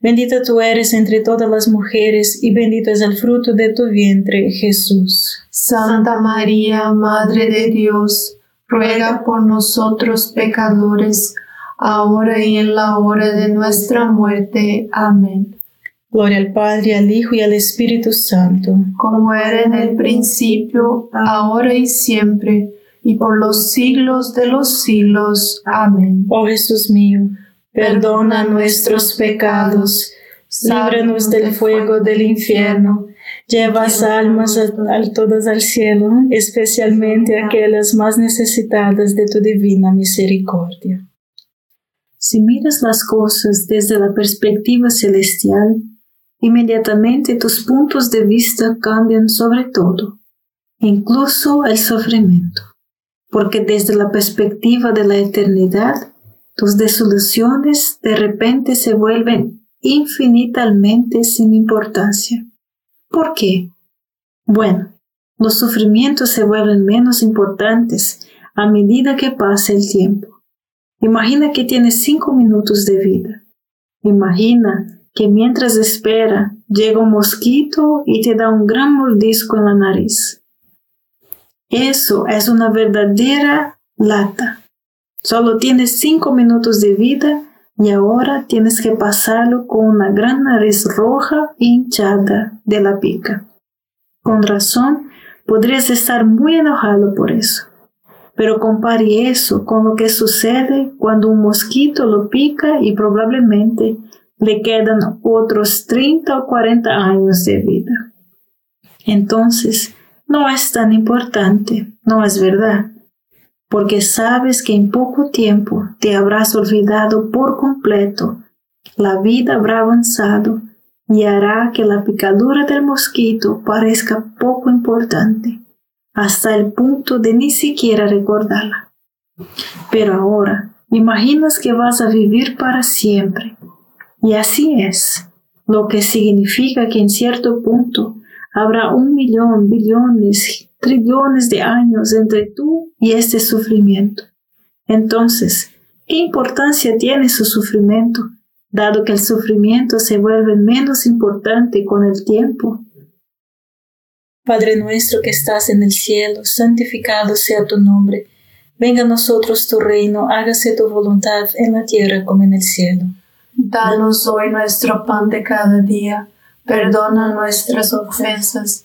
Bendita tú eres entre todas las mujeres y bendito es el fruto de tu vientre, Jesús. Santa María, Madre de Dios, ruega por nosotros pecadores, ahora y en la hora de nuestra muerte. Amén. Gloria al Padre, al Hijo y al Espíritu Santo. Como era en el principio, ahora y siempre, y por los siglos de los siglos. Amén. Oh Jesús mío perdona nuestros pecados, líbranos del fuego del infierno, lleva almas a, todas al cielo, especialmente aquellas más necesitadas de tu divina misericordia. Si miras las cosas desde la perspectiva celestial, inmediatamente tus puntos de vista cambian sobre todo, incluso el sufrimiento, porque desde la perspectiva de la eternidad, tus desoluciones de repente se vuelven infinitamente sin importancia. ¿Por qué? Bueno, los sufrimientos se vuelven menos importantes a medida que pasa el tiempo. Imagina que tienes cinco minutos de vida. Imagina que mientras espera llega un mosquito y te da un gran mordisco en la nariz. Eso es una verdadera lata. Solo tienes cinco minutos de vida y ahora tienes que pasarlo con una gran nariz roja e hinchada de la pica. Con razón, podrías estar muy enojado por eso. Pero compare eso con lo que sucede cuando un mosquito lo pica y probablemente le quedan otros 30 o 40 años de vida. Entonces, no es tan importante, ¿no es verdad? Porque sabes que en poco tiempo te habrás olvidado por completo, la vida habrá avanzado y hará que la picadura del mosquito parezca poco importante, hasta el punto de ni siquiera recordarla. Pero ahora, imaginas que vas a vivir para siempre. Y así es. lo que significa que en cierto punto habrá un millón, billones, trillones de años entre tú y este sufrimiento. Entonces, ¿qué importancia tiene su sufrimiento, dado que el sufrimiento se vuelve menos importante con el tiempo? Padre nuestro que estás en el cielo, santificado sea tu nombre. Venga a nosotros tu reino, hágase tu voluntad en la tierra como en el cielo. Danos hoy nuestro pan de cada día, perdona nuestras ofensas,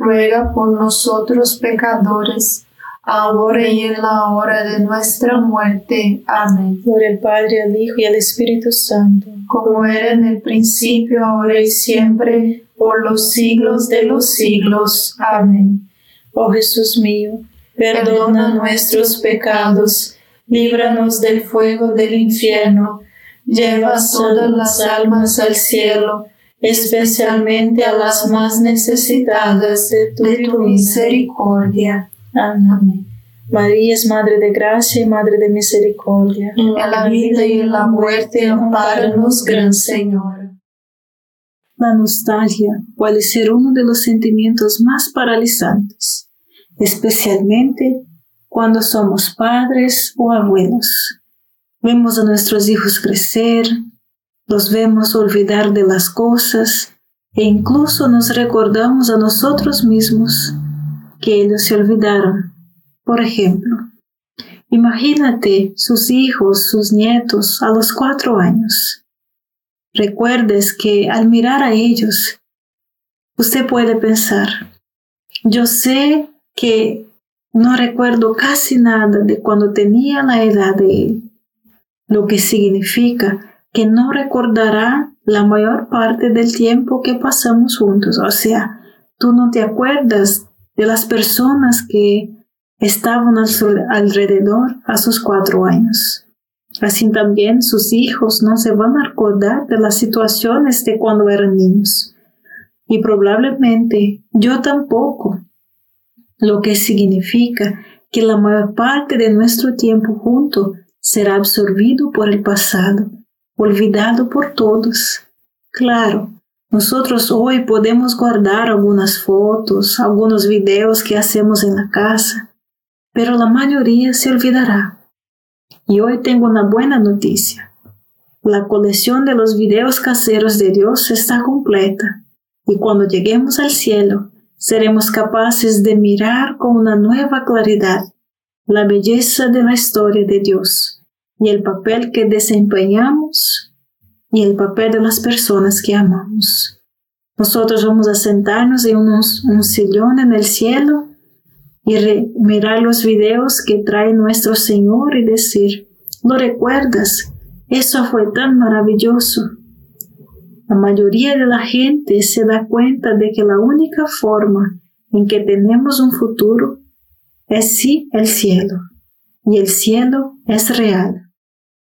ruega por nosotros pecadores, ahora y en la hora de nuestra muerte. Amén. Por el Padre, el Hijo y el Espíritu Santo, como era en el principio, ahora y siempre, por los siglos de los siglos. Amén. Oh Jesús mío, perdona nuestros pecados, líbranos del fuego del infierno, lleva todas las almas al cielo especialmente a las más necesitadas de tu, misericordia. Amén. María es Madre de Gracia y Madre de Misericordia. En la vida y en la muerte, amparanos, Gran Señor. La nostalgia puede ser uno de los sentimientos más paralizantes, especialmente cuando somos padres o abuelos. Vemos a nuestros hijos crecer, los vemos olvidar de las cosas e incluso nos recordamos a nosotros mismos que ellos se olvidaron. Por ejemplo, imagínate sus hijos, sus nietos a los cuatro años. Recuerdes que al mirar a ellos, usted puede pensar, yo sé que no recuerdo casi nada de cuando tenía la edad de él, lo que significa que no recordará la mayor parte del tiempo que pasamos juntos. O sea, tú no te acuerdas de las personas que estaban alrededor a sus cuatro años. Así también sus hijos no se van a acordar de las situaciones de cuando eran niños. Y probablemente yo tampoco. Lo que significa que la mayor parte de nuestro tiempo junto será absorbido por el pasado, olvidado por todos. Claro, nosotros hoy podemos guardar algunas fotos, algunos videos que hacemos en la casa, pero la mayoría se olvidará. Y hoy tengo una buena noticia. La colección de los videos caseros de Dios está completa y cuando lleguemos al cielo seremos capaces de mirar con una nueva claridad la belleza de la historia de Dios y el papel que desempeñamos y el papel de las personas que amamos. Nosotros vamos a sentarnos en un sillón en el cielo y mirar los videos que trae nuestro Señor y decir, ¿lo recuerdas? Eso fue tan maravilloso. La mayoría de la gente se da cuenta de que la única forma en que tenemos un futuro es sí el cielo, y el cielo es real.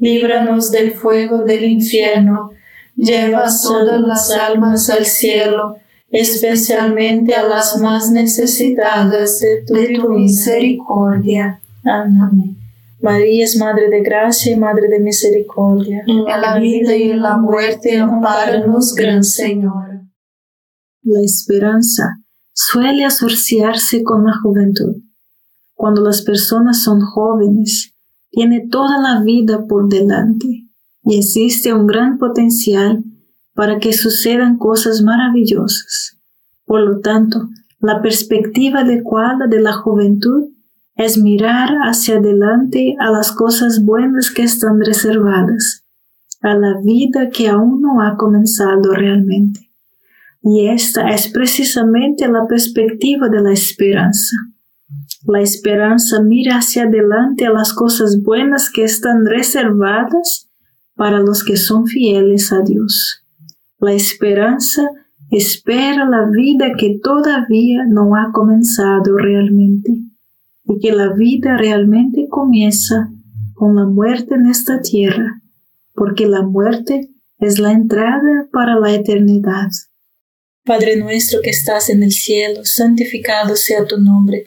líbranos del fuego del infierno, lleva todas las almas al cielo especialmente a las más necesitadas de tu, misericordia. Amén. María es Madre de Gracia y Madre de Misericordia. En la vida y en la muerte, amparanos, Gran Señora. La esperanza suele asociarse con la juventud. Cuando las personas son jóvenes, tiene toda la vida por delante y existe un gran potencial para que sucedan cosas maravillosas. Por lo tanto, la perspectiva adecuada de la juventud es mirar hacia adelante a las cosas buenas que están reservadas, a la vida que aún no ha comenzado realmente. Y esta es precisamente la perspectiva de la esperanza. La esperanza mira hacia adelante a las cosas buenas que están reservadas para los que son fieles a Dios. La esperanza espera la vida que todavía no ha comenzado realmente y que la vida realmente comienza con la muerte en esta tierra, porque la muerte es la entrada para la eternidad. Padre nuestro que estás en el cielo, santificado sea tu nombre.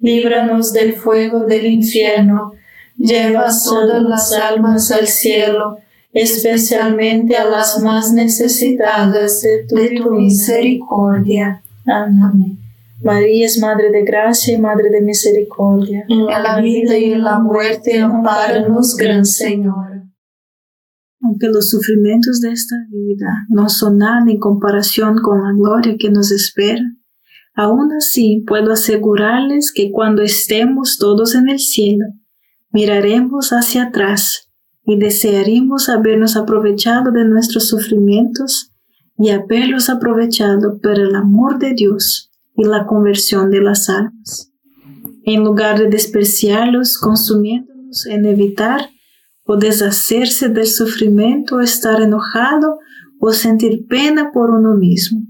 líbranos del fuego del infierno, lleva todas las almas al cielo, especialmente a las más necesitadas de tu, misericordia. Amén. María es Madre de Gracia y Madre de Misericordia. En la vida y en la muerte, amparanos, Gran Señor. Aunque los sufrimientos de esta vida no son nada en comparación con la gloria que nos espera, aún así puedo asegurarles que cuando estemos todos en el cielo, miraremos hacia atrás y desearemos habernos aprovechado de nuestros sufrimientos y haberlos aprovechado por el amor de Dios y la conversión de las almas. En lugar de despreciarlos consumiéndonos en evitar o deshacerse del sufrimiento, o estar enojado o sentir pena por uno mismo.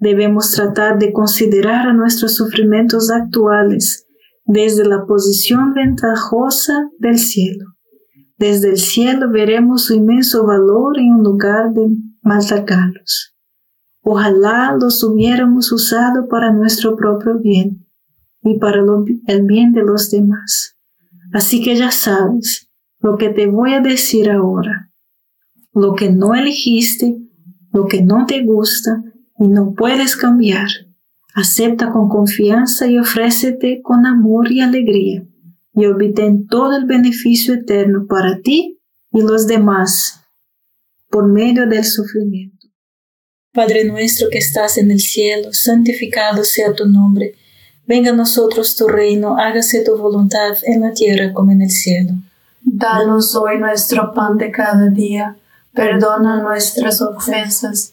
Debemos tratar de considerar nuestros sufrimientos actuales desde la posición ventajosa del cielo. Desde el cielo veremos su inmenso valor en lugar de maltratarlos. Ojalá los hubiéramos usado para nuestro propio bien y para el bien de los demás. Así que ya sabes, lo que te voy a decir ahora. Lo que no elegiste, lo que no te gusta y no puedes cambiar. Acepta con confianza y ofrécete con amor y alegría y obtén todo el beneficio eterno para ti y los demás por medio del sufrimiento. Padre nuestro que estás en el cielo, santificado sea tu nombre. Venga a nosotros tu reino, hágase tu voluntad en la tierra como en el cielo. Danos hoy nuestro pan de cada día. Perdona nuestras ofensas,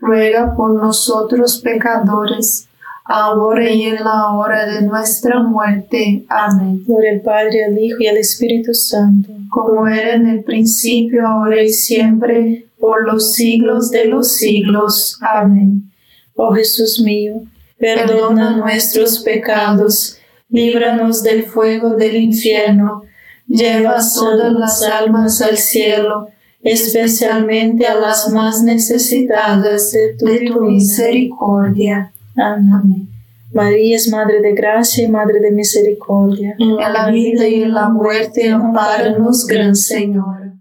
ruega por nosotros pecadores, ahora y en la hora de nuestra muerte. Amén. Por el Padre, al Hijo y al Espíritu Santo, como era en el principio, ahora y siempre, por los siglos de los siglos. Amén. Oh Jesús mío, perdona nuestros pecados, líbranos del fuego del infierno, lleva todas las almas al cielo, especialmente a las más necesitadas de tu, misericordia. Amén. María es Madre de Gracia y Madre de Misericordia. En la vida y en la muerte, amparanos, Gran Señor.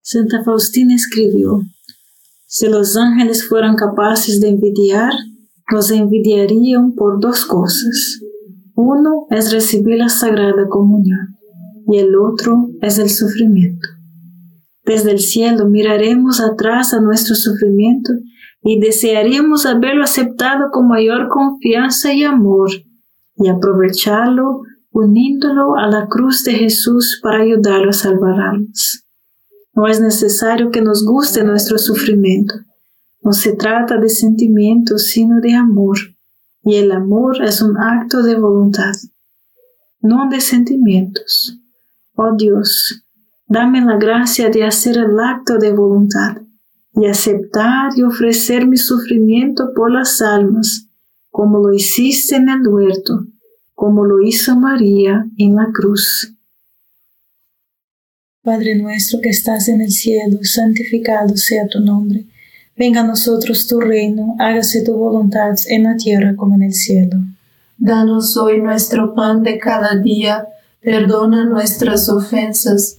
Santa Faustina escribió, si los ángeles fueran capaces de envidiar, los envidiarían por dos cosas. Uno es recibir la Sagrada Comunión y el otro es el sufrimiento. Desde el cielo miraremos atrás a nuestro sufrimiento y desearíamos haberlo aceptado con mayor confianza y amor y aprovecharlo uniéndolo a la cruz de Jesús para ayudarlo a salvar almas. No es necesario que nos guste nuestro sufrimiento. No se trata de sentimientos, sino de amor. Y el amor es un acto de voluntad, no de sentimientos. Oh Dios, dame la gracia de hacer el acto de voluntad y aceptar y ofrecer mi sufrimiento por las almas, como lo hiciste en el huerto, como lo hizo María en la cruz. Padre nuestro que estás en el cielo, santificado sea tu nombre. Venga a nosotros tu reino, hágase tu voluntad en la tierra como en el cielo. Danos hoy nuestro pan de cada día, perdona nuestras ofensas,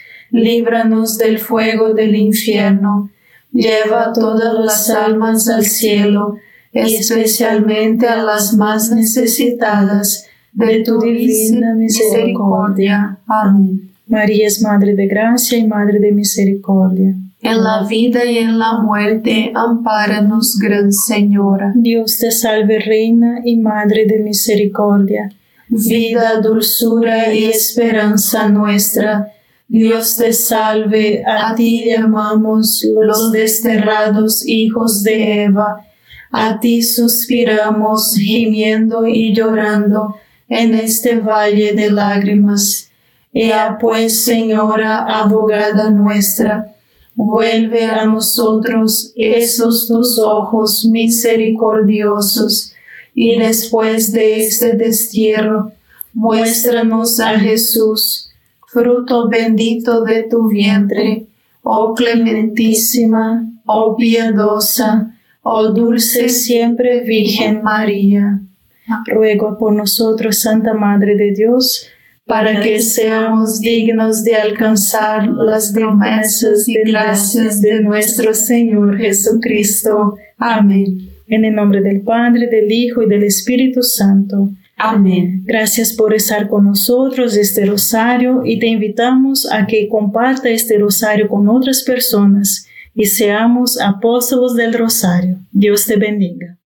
líbranos del fuego del infierno, lleva todas las almas al cielo, y especialmente a las más necesitadas de tu divina misericordia. Amén. María es Madre de Gracia y Madre de Misericordia. En la vida y en la muerte, ampáranos, Gran Señora. Dios te salve, Reina y Madre de Misericordia. Vida, dulzura y esperanza nuestra. Dios te salve, a ti llamamos los desterrados hijos de Eva. A ti suspiramos, gimiendo y llorando en este valle de lágrimas. Ea pues, Señora, abogada nuestra, vuelve a nosotros esos tus ojos misericordiosos, y después de este destierro, muéstranos a Jesús, fruto bendito de tu vientre, oh clementísima, oh piadosa, oh dulce siempre Virgen María ruego por nosotros, Santa Madre de Dios, para que seamos dignos de alcanzar las promesas y gracias de nuestro Señor Jesucristo. Amén. En el nombre del Padre, del Hijo y del Espíritu Santo. Amén. Gracias por estar con nosotros este rosario y te invitamos a que comparta este rosario con otras personas y seamos apóstolos del rosario. Dios te bendiga.